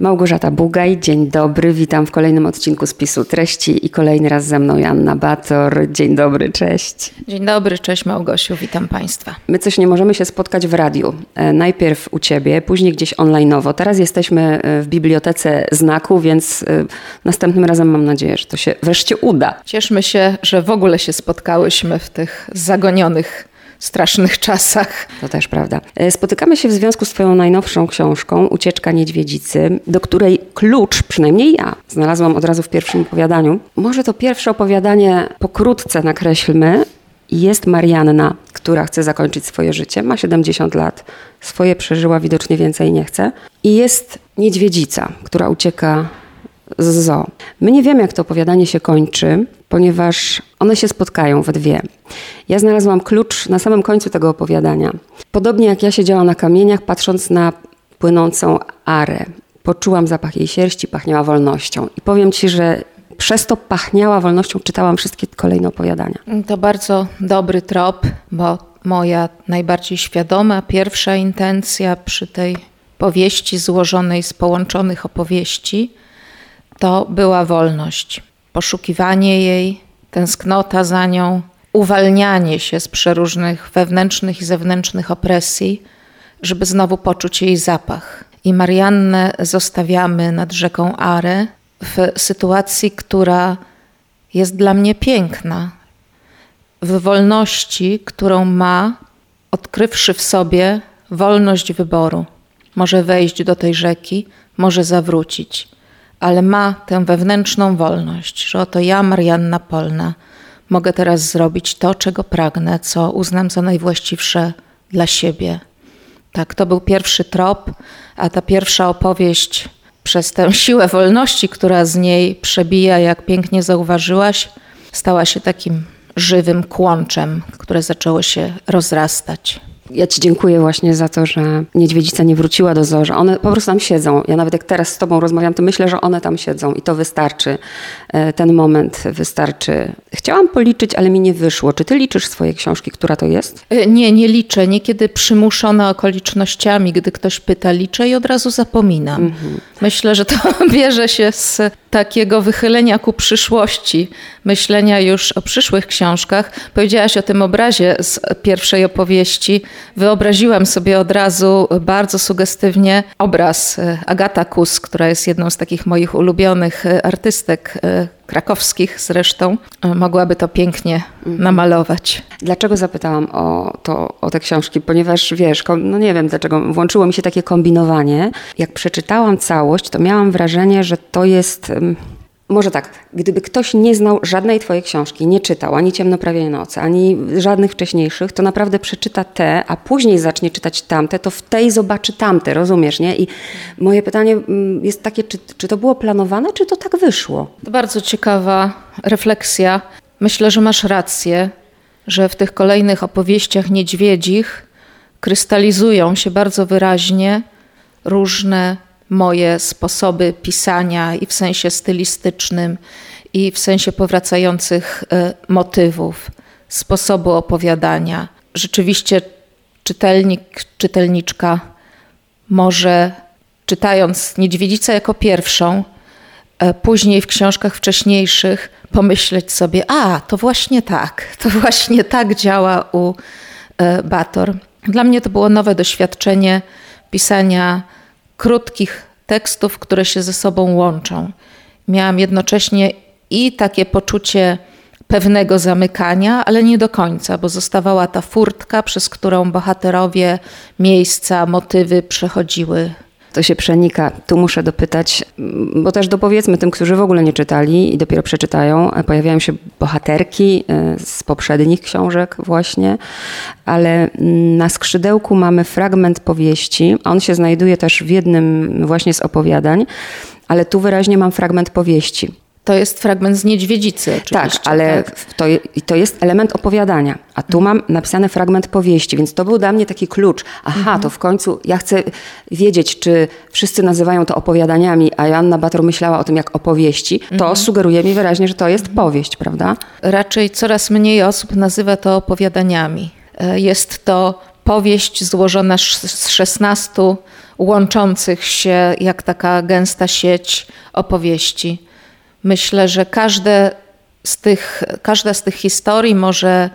Małgorzata Bugaj, dzień dobry, witam w kolejnym odcinku spisu treści i kolejny raz ze mną Janna Bator. Dzień dobry, cześć. Dzień dobry, cześć Małgosiu, witam Państwa. My coś nie możemy się spotkać w radiu. E, najpierw u Ciebie, później gdzieś online'owo. Teraz jesteśmy e, w bibliotece znaku, więc e, następnym razem mam nadzieję, że to się wreszcie uda. Cieszmy się, że w ogóle się spotkałyśmy w tych zagonionych strasznych czasach. To też prawda. E, spotykamy się w związku z Twoją najnowszą książką Ucieczka Niedźwiedzicy, do której klucz, przynajmniej ja, znalazłam od razu w pierwszym opowiadaniu. Może to pierwsze opowiadanie pokrótce nakreślmy. Jest Marianna, która chce zakończyć swoje życie, ma 70 lat, swoje przeżyła, widocznie więcej nie chce. I jest niedźwiedzica, która ucieka z zoo. My nie wiemy, jak to opowiadanie się kończy, ponieważ one się spotkają we dwie. Ja znalazłam klucz na samym końcu tego opowiadania. Podobnie jak ja siedziałam na kamieniach, patrząc na płynącą arę. Poczułam zapach jej sierści, pachniała wolnością. I powiem ci, że przez to pachniała wolnością, czytałam wszystkie kolejne opowiadania. To bardzo dobry trop, bo moja najbardziej świadoma, pierwsza intencja przy tej powieści złożonej z połączonych opowieści to była wolność. Poszukiwanie jej, tęsknota za nią, uwalnianie się z przeróżnych wewnętrznych i zewnętrznych opresji, żeby znowu poczuć jej zapach. I Mariannę zostawiamy nad rzeką Are w sytuacji, która jest dla mnie piękna. W wolności, którą ma, odkrywszy w sobie wolność wyboru. Może wejść do tej rzeki, może zawrócić, ale ma tę wewnętrzną wolność, że oto ja, Marianna Polna, mogę teraz zrobić to, czego pragnę, co uznam za najwłaściwsze dla siebie. Tak, to był pierwszy trop, a ta pierwsza opowieść przez tę siłę wolności, która z niej przebija, jak pięknie zauważyłaś, stała się takim żywym kłączem, które zaczęło się rozrastać. Ja Ci dziękuję właśnie za to, że niedźwiedzica nie wróciła do zoo, że one po prostu tam siedzą. Ja nawet jak teraz z Tobą rozmawiam, to myślę, że one tam siedzą i to wystarczy. E, ten moment wystarczy. Chciałam policzyć, ale mi nie wyszło. Czy Ty liczysz swoje książki, która to jest? E, nie, nie liczę. Niekiedy przymuszona okolicznościami, gdy ktoś pyta, liczę i od razu zapominam. Mhm. Myślę, że to bierze się z takiego wychylenia ku przyszłości, myślenia już o przyszłych książkach. Powiedziałaś o tym obrazie z pierwszej opowieści. Wyobraziłam sobie od razu bardzo sugestywnie obraz e, Agata Kus, która jest jedną z takich moich ulubionych e, artystek e, krakowskich zresztą, mogłaby to pięknie mhm. namalować. Dlaczego zapytałam o, to, o te książki? Ponieważ wiesz, no nie wiem dlaczego, włączyło mi się takie kombinowanie. Jak przeczytałam całość, to miałam wrażenie, że to jest może tak, gdyby ktoś nie znał żadnej twojej książki, nie czytał ani Ciemnoprawie nocy, ani żadnych wcześniejszych, to naprawdę przeczyta te, a później zacznie czytać tamte, to w tej zobaczy tamte, rozumiesz, nie? I moje pytanie mm, jest takie, czy, czy to było planowane, czy to tak wyszło? To bardzo ciekawa refleksja. Myślę, że masz rację, że w tych kolejnych opowieściach niedźwiedzich krystalizują się bardzo wyraźnie różne moje sposoby pisania i w sensie stylistycznym, i w sensie powracających e, motywów, sposobu opowiadania. Rzeczywiście czytelnik, czytelniczka może czytając Niedźwiedzicę jako pierwszą, e, później w książkach wcześniejszych pomyśleć sobie, a to właśnie tak, to właśnie tak działa u e, Bator. Dla mnie to było nowe doświadczenie pisania krótkich tekstów, które się ze sobą łączą. Miałam jednocześnie i takie poczucie pewnego zamykania, ale nie do końca, bo zostawała ta furtka, przez którą bohaterowie, miejsca, motywy przechodziły to się przenika. Tu muszę dopytać, bo też dopowiedzmy tym, którzy w ogóle nie czytali i dopiero przeczytają, pojawiają się bohaterki e, z poprzednich książek właśnie, ale na skrzydełku mamy fragment powieści. On się znajduje też w jednym właśnie z opowiadań, ale tu wyraźnie mam fragment powieści. To jest fragment z Niedźwiedzicy oczywiście. Tak, ale tak? To, to jest element opowiadania. A tu mam napisany fragment powieści, więc to był dla mnie taki klucz. Aha, mhm. to w końcu ja chcę wiedzieć, czy wszyscy nazywają to opowiadaniami, a Joanna Bator myślała o tym jak opowieści. To mhm. sugeruje mi wyraźnie, że to jest mhm. powieść, prawda? Raczej coraz mniej osób nazywa to opowiadaniami. E, jest to powieść złożona z 16 łączących się jak taka gęsta sieć opowieści. Myślę, że każde z tych, każda z tych historii może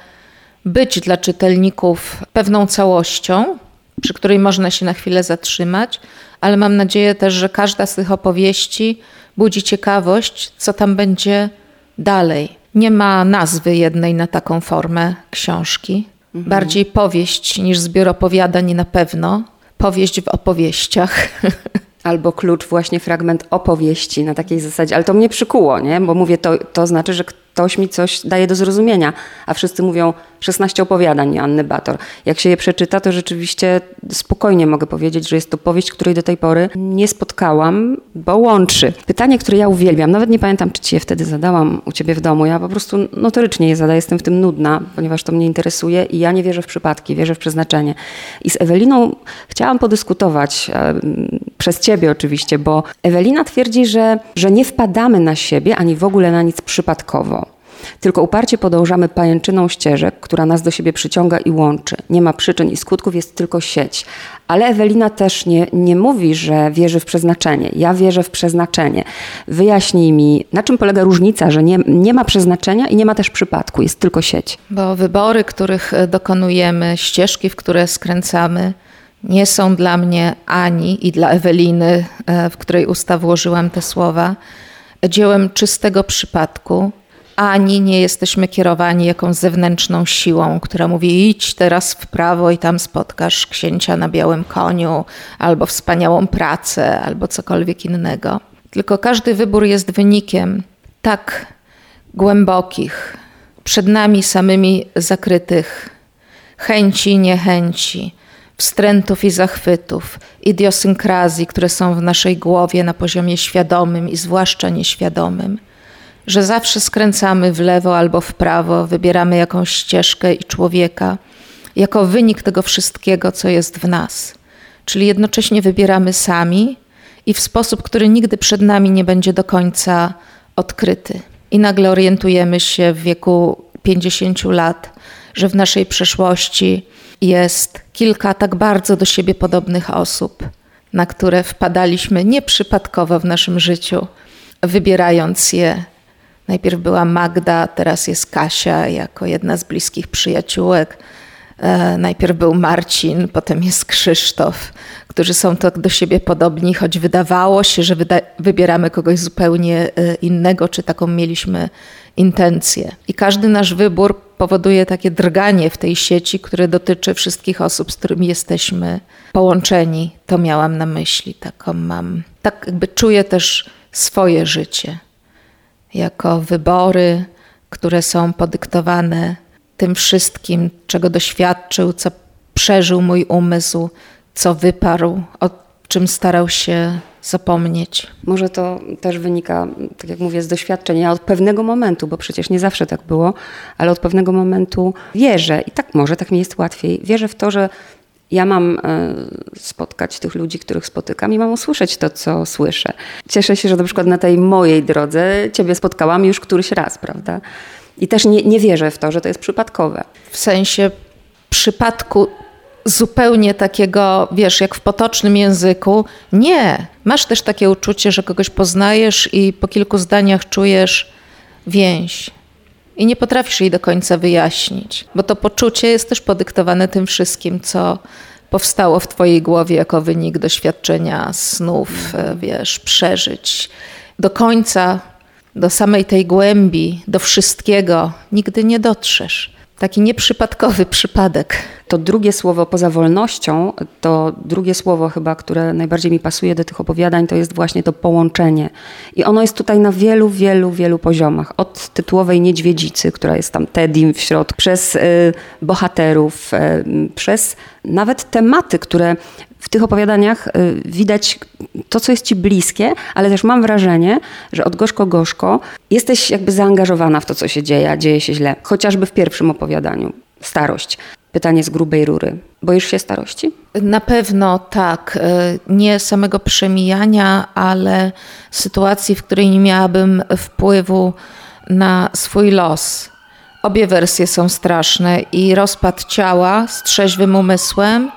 być dla czytelników pewną całością, przy której można się na chwilę zatrzymać, ale mam nadzieję też, że każda z tych opowieści budzi ciekawość, co tam będzie dalej. Nie ma nazwy jednej na taką formę książki. Mhm. Bardziej powieść niż zbiór opowiadań na pewno. Powieść w opowieściach. Albo klucz, właśnie fragment opowieści na takiej zasadzie. Ale to mnie przykuło, nie? Bo mówię, to, to znaczy, że ktoś mi coś daje do zrozumienia, a wszyscy mówią 16 opowiadań Anny Bator. Jak się je przeczyta, to rzeczywiście spokojnie mogę powiedzieć, że jest to powieść, której do tej pory nie spotkałam, bo łączy. Pytanie, które ja uwielbiam, nawet nie pamiętam, czy ci je wtedy zadałam u ciebie w domu, ja po prostu notorycznie je zadaję, jestem w tym nudna, ponieważ to mnie interesuje i ja nie wierzę w przypadki, wierzę w przeznaczenie. I z Eweliną chciałam podyskutować, przez ciebie oczywiście, bo Ewelina twierdzi, że, że nie wpadamy na siebie, ani w ogóle na nic przypadkowo. Tylko uparcie podążamy pajęczyną ścieżek, która nas do siebie przyciąga i łączy. Nie ma przyczyn i skutków, jest tylko sieć. Ale Ewelina też nie, nie mówi, że wierzy w przeznaczenie. Ja wierzę w przeznaczenie. Wyjaśnij mi, na czym polega różnica, że nie, nie ma przeznaczenia i nie ma też przypadku, jest tylko sieć. Bo wybory, których dokonujemy, ścieżki, w które skręcamy, nie są dla mnie ani i dla Eweliny, e, w której usta włożyłam te słowa, dziełem czystego przypadku, ani nie jesteśmy kierowani jakąś zewnętrzną siłą, która mówi idź teraz w prawo i tam spotkasz księcia na białym koniu, albo wspaniałą pracę, albo cokolwiek innego. Tylko każdy wybór jest wynikiem tak głębokich, przed nami samymi zakrytych chęci, niechęci, wstrętów i zachwytów, idiosynkrazji, które są w naszej głowie na poziomie świadomym i zwłaszcza nieświadomym że zawsze skręcamy w lewo albo w prawo, wybieramy jakąś ścieżkę i człowieka jako wynik tego wszystkiego, co jest w nas. Czyli jednocześnie wybieramy sami i w sposób, który nigdy przed nami nie będzie do końca odkryty. I nagle orientujemy się w wieku 50 lat, że w naszej przeszłości jest kilka tak bardzo do siebie podobnych osób, na które wpadaliśmy nieprzypadkowo w naszym życiu, wybierając je Najpierw była Magda, teraz jest Kasia jako jedna z bliskich przyjaciółek. E, najpierw był Marcin, potem jest Krzysztof, którzy są tak do siebie podobni, choć wydawało się, że wybieramy kogoś zupełnie e, innego, czy taką mieliśmy intencję. I każdy nasz wybór powoduje takie drganie w tej sieci, które dotyczy wszystkich osób, z którymi jesteśmy połączeni. To miałam na myśli, taką mam. Tak jakby czuję też swoje życie jako wybory, które są podyktowane tym wszystkim, czego doświadczył, co przeżył mój umysł, co wyparł, o czym starał się zapomnieć. Może to też wynika, tak jak mówię, z doświadczenia od pewnego momentu, bo przecież nie zawsze tak było, ale od pewnego momentu wierzę i tak może, tak mi jest łatwiej. Wierzę w to, że ja mam e, spotkać tych ludzi, których spotykam i mam usłyszeć to, co słyszę. Cieszę się, że na przykład na tej mojej drodze Ciebie spotkałam już któryś raz, prawda? I też nie, nie wierzę w to, że to jest przypadkowe. W sensie przypadku zupełnie takiego, wiesz, jak w potocznym języku. Nie. Masz też takie uczucie, że kogoś poznajesz i po kilku zdaniach czujesz więź i nie potrafisz jej do końca wyjaśnić, bo to poczucie jest też podyktowane tym wszystkim, co powstało w Twojej głowie jako wynik doświadczenia snów, wiesz, przeżyć. Do końca, do samej tej głębi, do wszystkiego nigdy nie dotrzesz. Taki nieprzypadkowy przypadek. To drugie słowo poza wolnością, to drugie słowo chyba, które najbardziej mi pasuje do tych opowiadań, to jest właśnie to połączenie. I ono jest tutaj na wielu, wielu, wielu poziomach. Od tytułowej niedźwiedzicy, która jest tam Tedim w środku, przez y, bohaterów, y, przez nawet tematy, które w tych opowiadaniach y, widać to, co jest ci bliskie, ale też mam wrażenie, że od gorzko gorzko jesteś jakby zaangażowana w to, co się dzieje, a dzieje się źle. Chociażby w pierwszym opowiadaniu. Starość. Pytanie z grubej rury. Boisz się starości? Na pewno tak. Y, nie samego przemijania, ale sytuacji, w której nie miałabym wpływu na swój los. Obie wersje są straszne i rozpad ciała z trzeźwym umysłem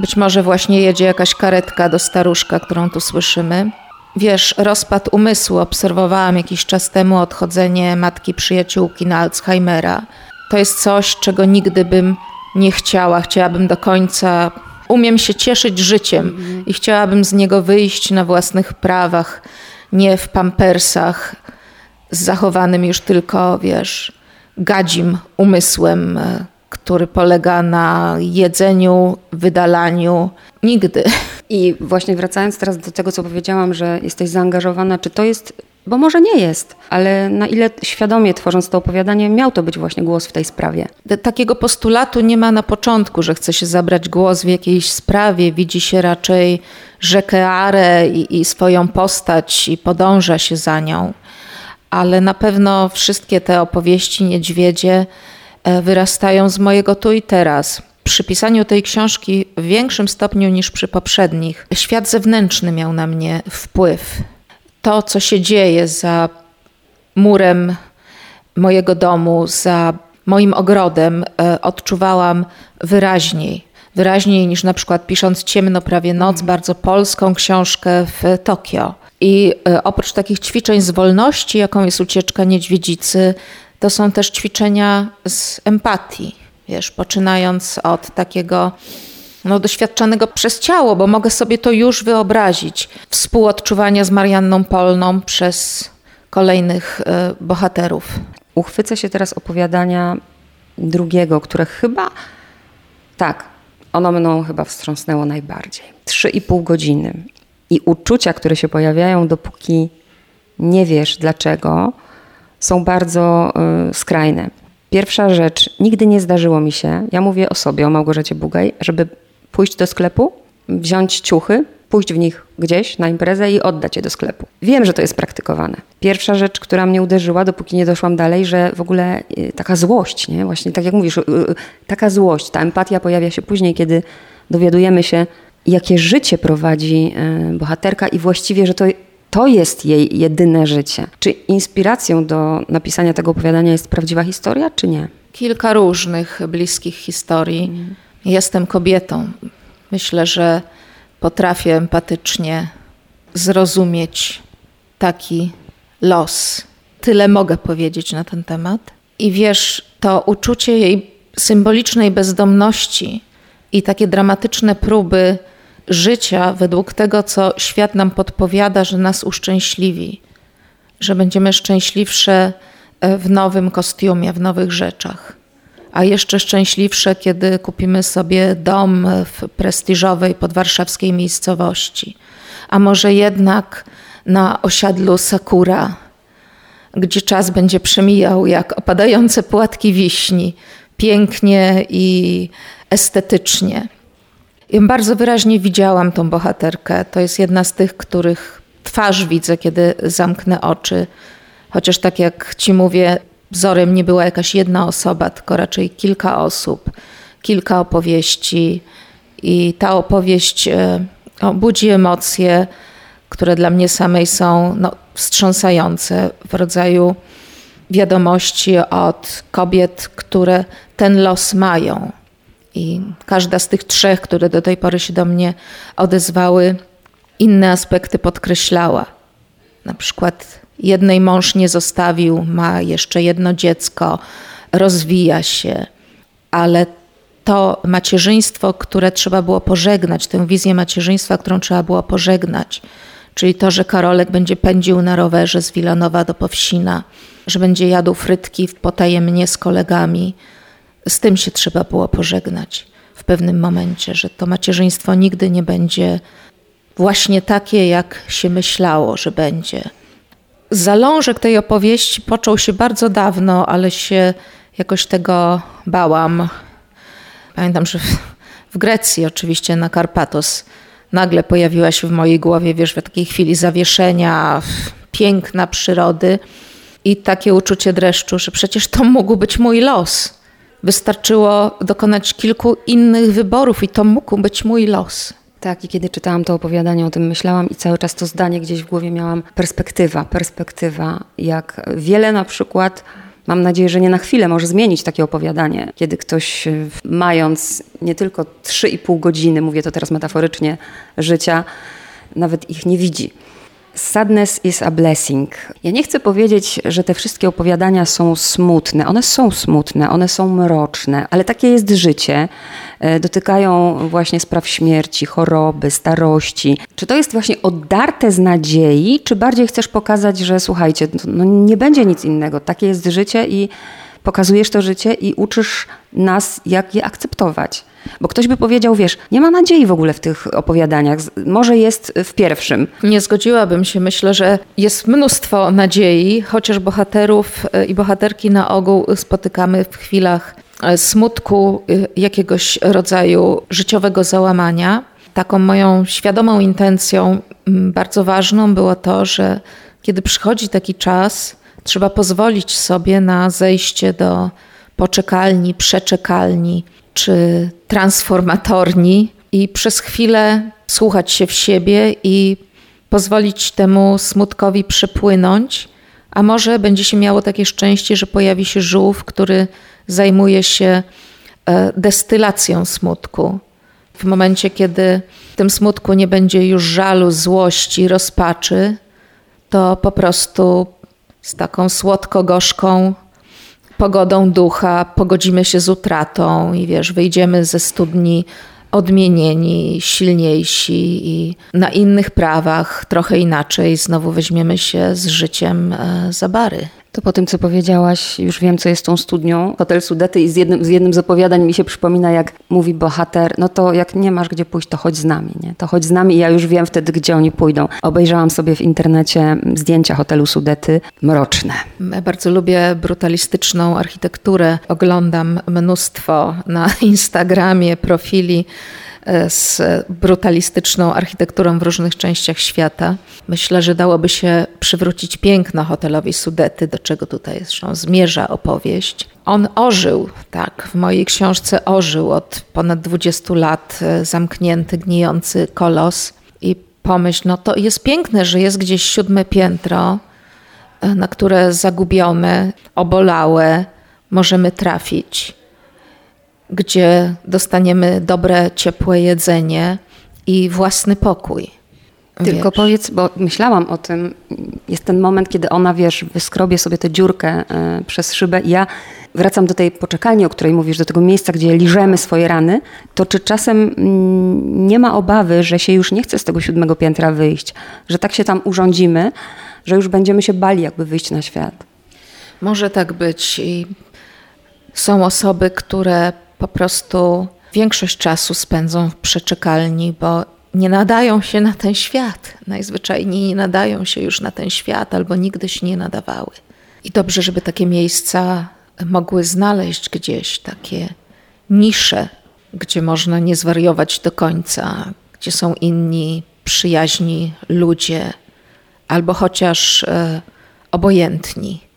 Być może właśnie jedzie jakaś karetka do staruszka, którą tu słyszymy. Wiesz, rozpad umysłu. Obserwowałam jakiś czas temu odchodzenie matki przyjaciółki na Alzheimera. To jest coś, czego nigdy bym nie chciała. Chciałabym do końca. Umiem się cieszyć życiem i chciałabym z niego wyjść na własnych prawach, nie w pampersach, z zachowanym już tylko, wiesz, gadzim umysłem, e, który polega na jedzeniu, wydalaniu. Nigdy. I właśnie wracając teraz do tego, co powiedziałam, że jesteś zaangażowana, czy to jest, bo może nie jest, ale na ile świadomie tworząc to opowiadanie, miał to być właśnie głos w tej sprawie? Takiego postulatu nie ma na początku, że chce się zabrać głos w jakiejś sprawie. Widzi się raczej rzekę Arę i, i swoją postać i podąża się za nią. Ale na pewno wszystkie te opowieści niedźwiedzie e, wyrastają z mojego tu i teraz przy pisaniu tej książki w większym stopniu niż przy poprzednich, świat zewnętrzny miał na mnie wpływ. To, co się dzieje za murem mojego domu, za moim ogrodem, e, odczuwałam wyraźniej. Wyraźniej niż na przykład pisząc Ciemno prawie noc, bardzo polską książkę w Tokio. I e, oprócz takich ćwiczeń z wolności, jaką jest ucieczka niedźwiedzicy, to są też ćwiczenia z empatii Wiesz, poczynając od takiego no, doświadczonego przez ciało, bo mogę sobie to już wyobrazić. Współodczuwania z Marianną Polną przez kolejnych y, bohaterów. Uchwycę się teraz opowiadania drugiego, które chyba tak, ono mną chyba wstrząsnęło najbardziej. Trzy i pół godziny. I uczucia, które się pojawiają, dopóki nie wiesz dlaczego, są bardzo y, skrajne. Pierwsza rzecz, nigdy nie zdarzyło mi się, ja mówię o sobie, o Małgorzacie Bugaj, żeby pójść do sklepu, wziąć ciuchy, pójść w nich gdzieś na imprezę i oddać je do sklepu. Wiem, że to jest praktykowane. Pierwsza rzecz, która mnie uderzyła, dopóki nie doszłam dalej, że w ogóle y, taka złość, nie? Właśnie tak jak mówisz, y, y, taka złość, ta empatia pojawia się później, kiedy dowiadujemy się, jakie życie prowadzi bohaterka i właściwie, że to to jest jej jedyne życie. Czy inspiracją do napisania tego opowiadania jest prawdziwa historia, czy nie? Kilka różnych bliskich historii. Mm. Jestem kobietą. Myślę, że potrafię empatycznie zrozumieć taki los. Tyle mogę powiedzieć na ten temat. I wiesz, to uczucie jej symbolicznej bezdomności i takie dramatyczne próby życia według tego, co świat nam podpowiada, że nas uszczęśliwi, że będziemy szczęśliwsze e, w nowym kostiumie, w nowych rzeczach. A jeszcze szczęśliwsze, kiedy kupimy sobie dom w prestiżowej podwarszawskiej miejscowości. A może jednak na osiadlu Sakura, gdzie czas będzie przemijał jak opadające płatki wiśni, pięknie i estetycznie. Ja bardzo wyraźnie widziałam tą bohaterkę. To jest jedna z tych, których twarz widzę, kiedy zamknę oczy. Chociaż tak jak ci mówię, wzorem nie była jakaś jedna osoba, tylko raczej kilka osób, kilka opowieści. I ta opowieść e, budzi emocje, które dla mnie samej są no, wstrząsające w rodzaju wiadomości od kobiet, które ten los mają. I każda z tych trzech, które do tej pory się do mnie odezwały, inne aspekty podkreślała. Na przykład jednej mąż nie zostawił, ma jeszcze jedno dziecko, rozwija się, ale to macierzyństwo, które trzeba było pożegnać, tę wizję macierzyństwa, którą trzeba było pożegnać, czyli to, że Karolek będzie pędził na rowerze z Wilanowa do Powsina, że będzie jadł frytki potajemnie z kolegami, z tym się trzeba było pożegnać w pewnym momencie, że to macierzyństwo nigdy nie będzie właśnie takie, jak się myślało, że będzie. Zalążek tej opowieści począł się bardzo dawno, ale się jakoś tego bałam. Pamiętam, że w, w Grecji, oczywiście na Karpatos, nagle pojawiła się w mojej głowie, wiesz, w takiej chwili zawieszenia, piękna przyrody i takie uczucie dreszczu, że przecież to mógł być mój los. Wystarczyło dokonać kilku innych wyborów i to mógł być mój los. Tak, i kiedy czytałam to opowiadanie, o tym myślałam i cały czas to zdanie gdzieś w głowie miałam. Perspektywa, perspektywa. Jak wiele na przykład mam nadzieję, że nie na chwilę może zmienić takie opowiadanie, kiedy ktoś e, mając nie tylko 3,5 godziny, mówię to teraz metaforycznie, życia, nawet ich nie widzi. Sadness is a blessing. Ja nie chcę powiedzieć, że te wszystkie opowiadania są smutne. One są smutne, one są mroczne, ale takie jest życie. E, dotykają właśnie spraw śmierci, choroby, starości. Czy to jest właśnie oddarte z nadziei, czy bardziej chcesz pokazać, że słuchajcie, no nie będzie nic innego. Takie jest życie i pokazujesz to życie i uczysz nas, jak je akceptować. Bo ktoś by powiedział, wiesz, nie ma nadziei w ogóle w tych opowiadaniach, może jest w pierwszym. Nie zgodziłabym się. Myślę, że jest mnóstwo nadziei, chociaż bohaterów e, i bohaterki na ogół spotykamy w chwilach e, smutku, e, jakiegoś rodzaju życiowego załamania. Taką moją świadomą intencją, bardzo ważną było to, że kiedy przychodzi taki czas, trzeba pozwolić sobie na zejście do poczekalni, przeczekalni czy transformatorni i przez chwilę słuchać się w siebie i pozwolić temu smutkowi przepłynąć, a może będzie się miało takie szczęście, że pojawi się żółw, który zajmuje się e, destylacją smutku. W momencie, kiedy w tym smutku nie będzie już żalu, złości, rozpaczy, to po prostu z taką słodko-gorzką pogodą ducha pogodzimy się z utratą i wiesz, wyjdziemy ze studni odmienieni, silniejsi i na innych prawach, trochę inaczej, znowu weźmiemy się z życiem e, za bary. To po tym, co powiedziałaś, już wiem, co jest tą studnią. Hotel Sudety i z jednym, z jednym z opowiadań mi się przypomina, jak mówi bohater, no to jak nie masz gdzie pójść, to chodź z nami, nie? To chodź z nami i ja już wiem wtedy, gdzie oni pójdą. Obejrzałam sobie w internecie zdjęcia hotelu Sudety, mroczne. Ja bardzo lubię brutalistyczną architekturę. Oglądam mnóstwo na Instagramie profili z brutalistyczną architekturą w różnych częściach świata. Myślę, że dałoby się przywrócić piękno hotelowi Sudety, do czego tutaj zresztą zmierza opowieść. On ożył, tak, w mojej książce ożył od ponad 20 lat, e, zamknięty, gnijący kolos. I pomyśl, no to jest piękne, że jest gdzieś siódme piętro, e, na które zagubione, obolałe możemy trafić gdzie dostaniemy dobre, ciepłe jedzenie i własny pokój. Tylko wiesz. powiedz, bo myślałam o tym, jest ten moment, kiedy ona, wiesz, wyskrobie sobie tę dziurkę y, przez szybę i ja wracam do tej poczekalni, o której mówisz, do tego miejsca, gdzie liżemy swoje rany, to czy czasem mm, nie ma obawy, że się już nie chce z tego siódmego piętra wyjść, że tak się tam urządzimy, że już będziemy się bali jakby wyjść na świat? Może tak być i są osoby, które po prostu większość czasu spędzą w przeczekalni, bo nie nadają się na ten świat. Najzwyczajniej nie nadają się już na ten świat albo nigdy się nie nadawały. I dobrze, żeby takie miejsca mogły znaleźć gdzieś takie nisze, gdzie można nie zwariować do końca, gdzie są inni przyjaźni ludzie, albo chociaż e, obojętni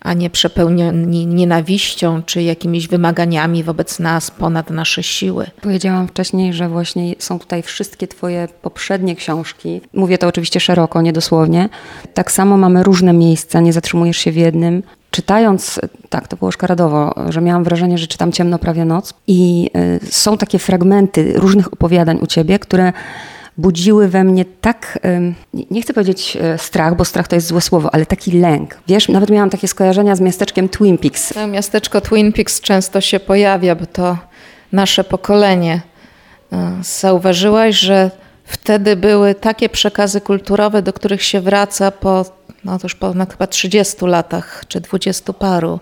a nie przepełnieni nienawiścią czy jakimiś wymaganiami wobec nas ponad nasze siły. Powiedziałam wcześniej, że właśnie są tutaj wszystkie Twoje poprzednie książki. Mówię to oczywiście szeroko, niedosłownie. Tak samo mamy różne miejsca, nie zatrzymujesz się w jednym. Czytając, tak, to było szkaradowo, że miałam wrażenie, że czytam ciemno prawie noc i y, są takie fragmenty różnych opowiadań u Ciebie, które budziły we mnie tak, nie chcę powiedzieć e, strach, bo strach to jest złe słowo, ale taki lęk. Wiesz, nawet miałam takie skojarzenia z miasteczkiem Twin Peaks. Miasteczko Twin Peaks często się pojawia, bo to nasze pokolenie. E, zauważyłaś, że wtedy były takie przekazy kulturowe, do których się wraca po, no to już ponad chyba 30 latach, czy 20 paru.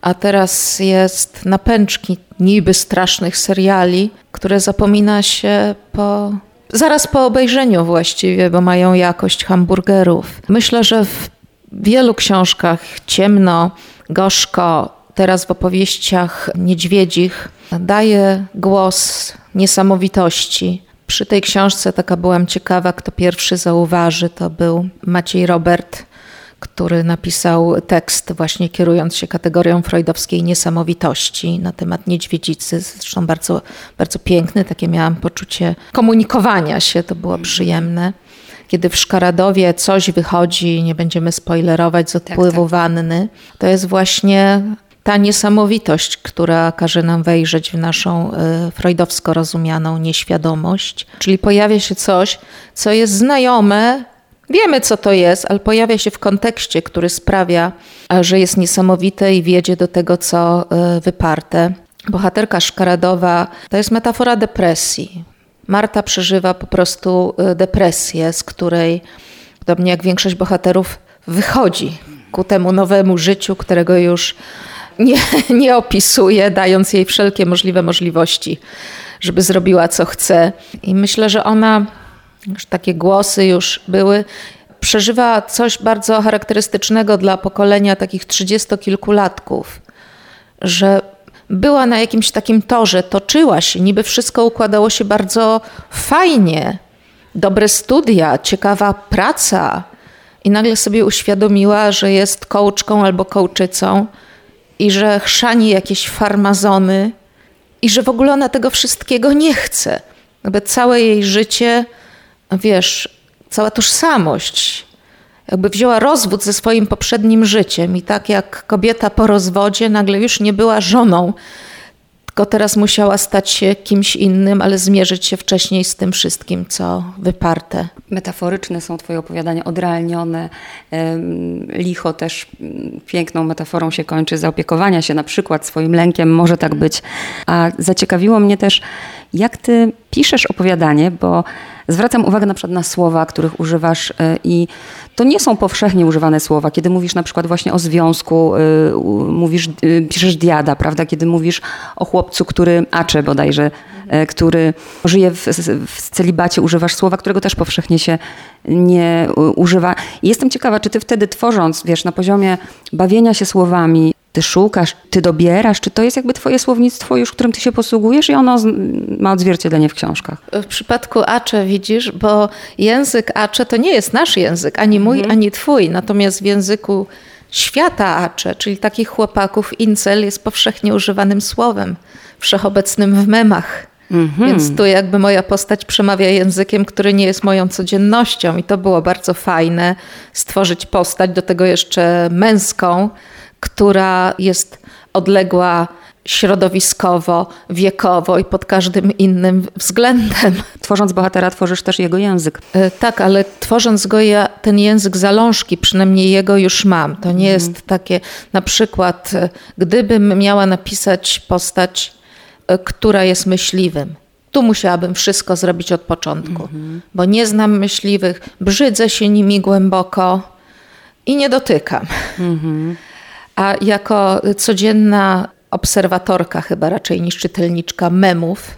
A teraz jest napęczki niby strasznych seriali, które zapomina się po zaraz po obejrzeniu właściwie, bo mają jakość hamburgerów. Myślę, że w wielu książkach ciemno, gorzko, teraz w opowieściach niedźwiedzich daje głos niesamowitości. Przy tej książce taka byłam ciekawa, kto pierwszy zauważy, to był Maciej Robert, który napisał tekst właśnie kierując się kategorią freudowskiej niesamowitości na temat niedźwiedzicy. Zresztą bardzo, bardzo piękny, takie miałam poczucie komunikowania się, to było przyjemne. kiedy w Szkaradowie coś wychodzi, nie będziemy spoilerować z odpływu tak, tak. wanny, to jest właśnie ta niesamowitość, która każe nam wejrzeć w naszą y, freudowsko rozumianą nieświadomość. Czyli pojawia się coś, co jest znajome, wiemy co to jest, ale pojawia się w kontekście, który sprawia, że jest niesamowite i wiedzie do tego, co y, wyparte. Bohaterka szkaradowa to jest metafora depresji. Marta przeżywa po prostu y, depresję, z której, podobnie jak większość bohaterów, wychodzi ku temu nowemu życiu, którego już nie, nie opisuje, dając jej wszelkie możliwe możliwości, żeby zrobiła co chce. I myślę, że ona, już takie głosy już były, przeżywa coś bardzo charakterystycznego dla pokolenia takich trzydziestokilkulatków, że była na jakimś takim torze, toczyła się, niby wszystko układało się bardzo fajnie, dobre studia, ciekawa praca. I nagle sobie uświadomiła, że jest kołczką albo kołczycą i że chrzani jakieś farmazony i że w ogóle ona tego wszystkiego nie chce. Jakby całe jej życie, wiesz, cała tożsamość, jakby wzięła rozwód ze swoim poprzednim życiem i tak jak kobieta po rozwodzie nagle już nie była żoną, tylko teraz musiała stać się kimś innym, ale zmierzyć się wcześniej z tym wszystkim, co wyparte. Metaforyczne są Twoje opowiadania, odrealnione. Licho też mm, piękną metaforą się kończy, zaopiekowania się na przykład swoim lękiem, może tak być. A zaciekawiło mnie też, jak Ty piszesz opowiadanie, bo zwracam uwagę na przykład na słowa, których używasz e, i to nie są powszechnie używane słowa. Kiedy mówisz na przykład właśnie o związku, e, mówisz, e, piszesz diada, prawda? Kiedy mówisz o chłopcu, który, Acze bodajże, który żyje w, w celibacie, używasz słowa, którego też powszechnie się nie używa. I jestem ciekawa, czy ty wtedy tworząc, wiesz, na poziomie bawienia się słowami, ty szukasz, ty dobierasz, czy to jest jakby twoje słownictwo już, którym ty się posługujesz i ono ma odzwierciedlenie w książkach? W przypadku Acze widzisz, bo język Acze to nie jest nasz język, ani mój, mhm. ani twój, natomiast w języku świata Acze, czyli takich chłopaków, incel jest powszechnie używanym słowem, wszechobecnym w memach. Mhm. Więc tu jakby moja postać przemawia językiem, który nie jest moją codziennością i to było bardzo fajne, stworzyć postać, do tego jeszcze męską, która jest odległa środowiskowo, wiekowo i pod każdym innym względem. Tworząc bohatera, tworzysz też jego język. E, tak, ale tworząc go, ja ten język zalążki, przynajmniej jego już mam. To nie mhm. jest takie, na przykład, e, gdybym miała napisać postać, e, która jest myśliwym, tu musiałabym wszystko zrobić od początku, mhm. bo nie znam myśliwych, brzydzę się nimi głęboko i nie dotykam. Mhm. A jako codzienna obserwatorka, chyba raczej niż czytelniczka memów,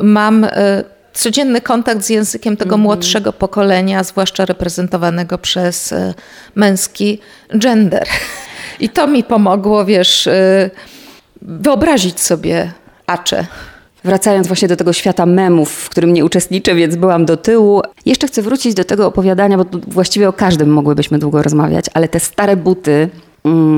mam e, codzienny kontakt z językiem tego mm -hmm. młodszego pokolenia, zwłaszcza reprezentowanego przez e, męski gender. I to mi pomogło, wiesz, e, wyobrazić sobie Acze. Wracając właśnie do tego świata memów, w którym nie uczestniczę, więc byłam do tyłu. Jeszcze chcę wrócić do tego opowiadania, bo właściwie o każdym mogłybyśmy długo rozmawiać, ale te stare buty,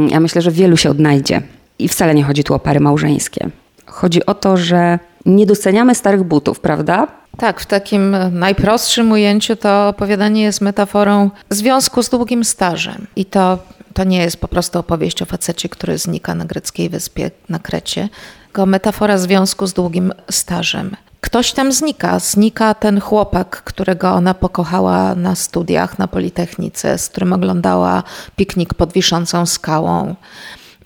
ja myślę, że wielu się odnajdzie. I wcale nie chodzi tu o pary małżeńskie. Chodzi o to, że nie doceniamy starych butów, prawda? Tak, w takim najprostszym ujęciu to opowiadanie jest metaforą związku z długim stażem. I to, to nie jest po prostu opowieść o facecie, który znika na greckiej wyspie na Krecie, tylko metafora związku z długim stażem ktoś tam znika. Znika ten chłopak, którego ona pokochała na studiach na Politechnice, z którym oglądała piknik pod wiszącą skałą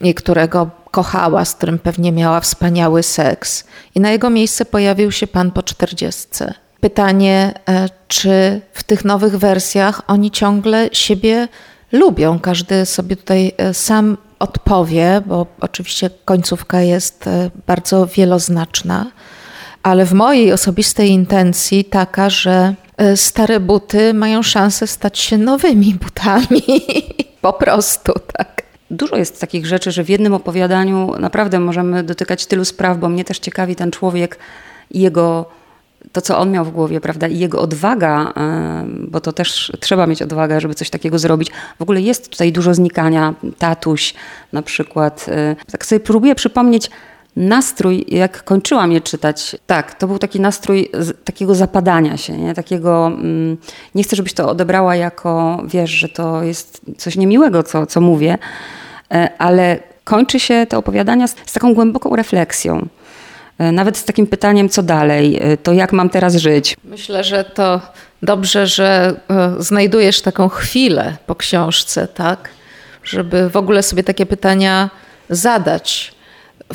i którego kochała, z którym pewnie miała wspaniały seks. I na jego miejsce pojawił się pan po czterdziestce. Pytanie, e, czy w tych nowych wersjach oni ciągle siebie lubią. Każdy sobie tutaj e, sam odpowie, bo oczywiście końcówka jest e, bardzo wieloznaczna ale w mojej osobistej intencji taka, że e, stare buty mają szansę stać się nowymi butami. po prostu, tak. Dużo jest takich rzeczy, że w jednym opowiadaniu naprawdę możemy dotykać tylu spraw, bo mnie też ciekawi ten człowiek i jego to, co on miał w głowie, prawda, i jego odwaga, e, bo to też trzeba mieć odwagę, żeby coś takiego zrobić. W ogóle jest tutaj dużo znikania. Tatuś na przykład. E, tak sobie próbuję przypomnieć, nastrój, jak kończyłam je czytać, tak, to był taki nastrój z, takiego zapadania się, nie? takiego, mm, nie chcę, żebyś to odebrała jako, wiesz, że to jest coś niemiłego, co, co mówię, e, ale kończy się te opowiadania z, z taką głęboką refleksją. E, nawet z takim pytaniem, co dalej, e, to jak mam teraz żyć? Myślę, że to dobrze, że znajdujesz taką chwilę po książce, tak? Żeby w ogóle sobie takie pytania zadać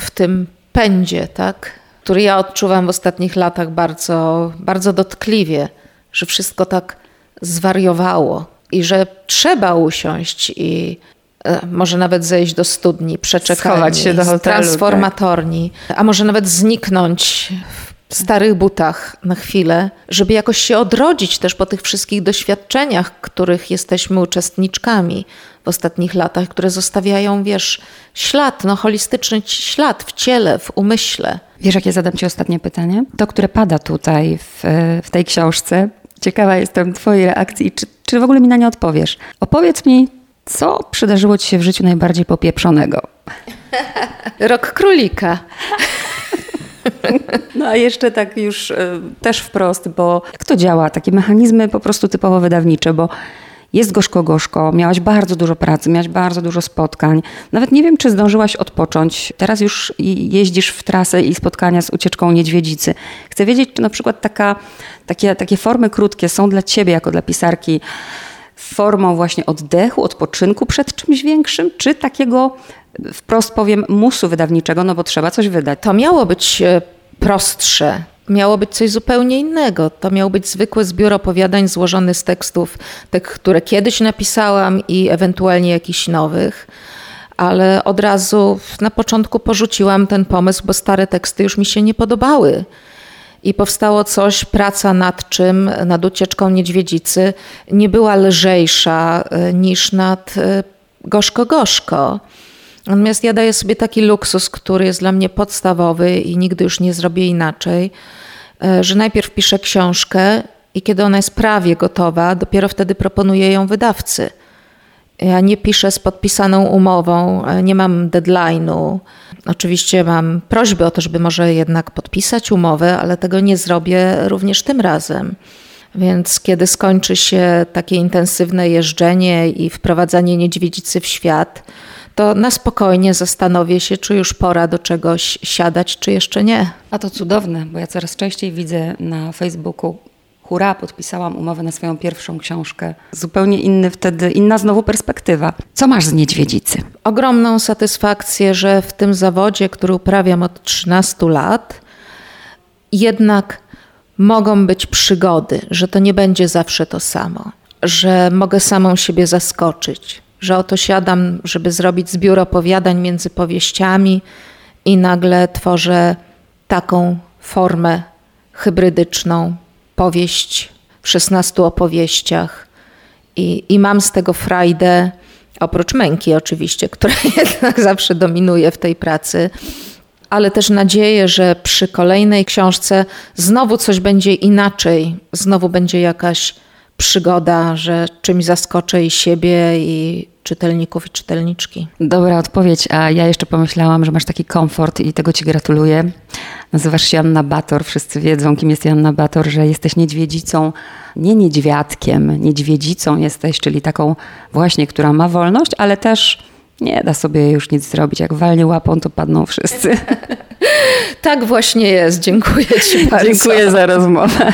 w tym pędzie, tak? który ja odczuwam w ostatnich latach bardzo, bardzo dotkliwie, że wszystko tak zwariowało i że trzeba usiąść i e, może nawet zejść do studni, przeczekać Schować się do hotelu, transformatorni, tak. a może nawet zniknąć w starych butach na chwilę, żeby jakoś się odrodzić też po tych wszystkich doświadczeniach, których jesteśmy uczestniczkami w ostatnich latach, które zostawiają, wiesz, ślad, no holistyczny ślad w ciele, w umyśle. Wiesz, jakie zadam Ci ostatnie pytanie? To, które pada tutaj w, w tej książce. Ciekawa jestem Twojej reakcji. Czy, czy w ogóle mi na nie odpowiesz? Opowiedz mi, co przydarzyło Ci się w życiu najbardziej popieprzonego? Rok królika. No a jeszcze tak już y, też wprost, bo jak to działa? Takie mechanizmy po prostu typowo wydawnicze, bo jest gorzko-gorzko, miałaś bardzo dużo pracy, miałaś bardzo dużo spotkań. Nawet nie wiem, czy zdążyłaś odpocząć. Teraz już jeździsz w trasę i spotkania z ucieczką niedźwiedzicy. Chcę wiedzieć, czy na przykład taka, takie, takie formy krótkie są dla ciebie, jako dla pisarki, formą właśnie oddechu, odpoczynku przed czymś większym, czy takiego, wprost powiem, musu wydawniczego, no bo trzeba coś wydać. To miało być e, prostsze miało być coś zupełnie innego. To miał być zwykły zbiór opowiadań złożony z tekstów, tych, które kiedyś napisałam i ewentualnie jakichś nowych. Ale od razu na początku porzuciłam ten pomysł, bo stare teksty już mi się nie podobały. I powstało coś, praca nad czym, nad ucieczką niedźwiedzicy, nie była lżejsza e, niż nad e, gorzko-gorzko. Natomiast ja daję sobie taki luksus, który jest dla mnie podstawowy i nigdy już nie zrobię inaczej, e, że najpierw piszę książkę i kiedy ona jest prawie gotowa, dopiero wtedy proponuję ją wydawcy. Ja nie piszę z podpisaną umową, e, nie mam deadline'u. Oczywiście mam prośbę o to, żeby może jednak podpisać umowę, ale tego nie zrobię również tym razem. Więc kiedy skończy się takie intensywne jeżdżenie i wprowadzanie niedźwiedzicy w świat, to na spokojnie zastanowię się, czy już pora do czegoś siadać, czy jeszcze nie. A to cudowne, bo ja coraz częściej widzę na Facebooku hura, podpisałam umowę na swoją pierwszą książkę. Zupełnie inny wtedy, inna znowu perspektywa. Co masz z niedźwiedzicy? Ogromną satysfakcję, że w tym zawodzie, który uprawiam od 13 lat, jednak mogą być przygody, że to nie będzie zawsze to samo, że mogę samą siebie zaskoczyć, że oto siadam, żeby zrobić zbiór opowiadań między powieściami i nagle tworzę taką formę hybrydyczną, powieść w 16 opowieściach. I, i mam z tego frajdę, oprócz męki oczywiście, która jednak zawsze dominuje w tej pracy, ale też nadzieję, że przy kolejnej książce znowu coś będzie inaczej, znowu będzie jakaś przygoda, że czymś zaskoczę i siebie, i czytelników i czytelniczki. Dobra odpowiedź, a ja jeszcze pomyślałam, że masz taki komfort i tego Ci gratuluję. Nazywasz się Anna Bator, wszyscy wiedzą, kim jest Anna Bator, że jesteś niedźwiedzicą, nie niedźwiadkiem, niedźwiedzicą jesteś, czyli taką właśnie, która ma wolność, ale też nie da sobie już nic zrobić. Jak walnie łapą, to padną wszyscy. tak właśnie jest. Dziękuję Ci bardzo. Dziękuję za rozmowę.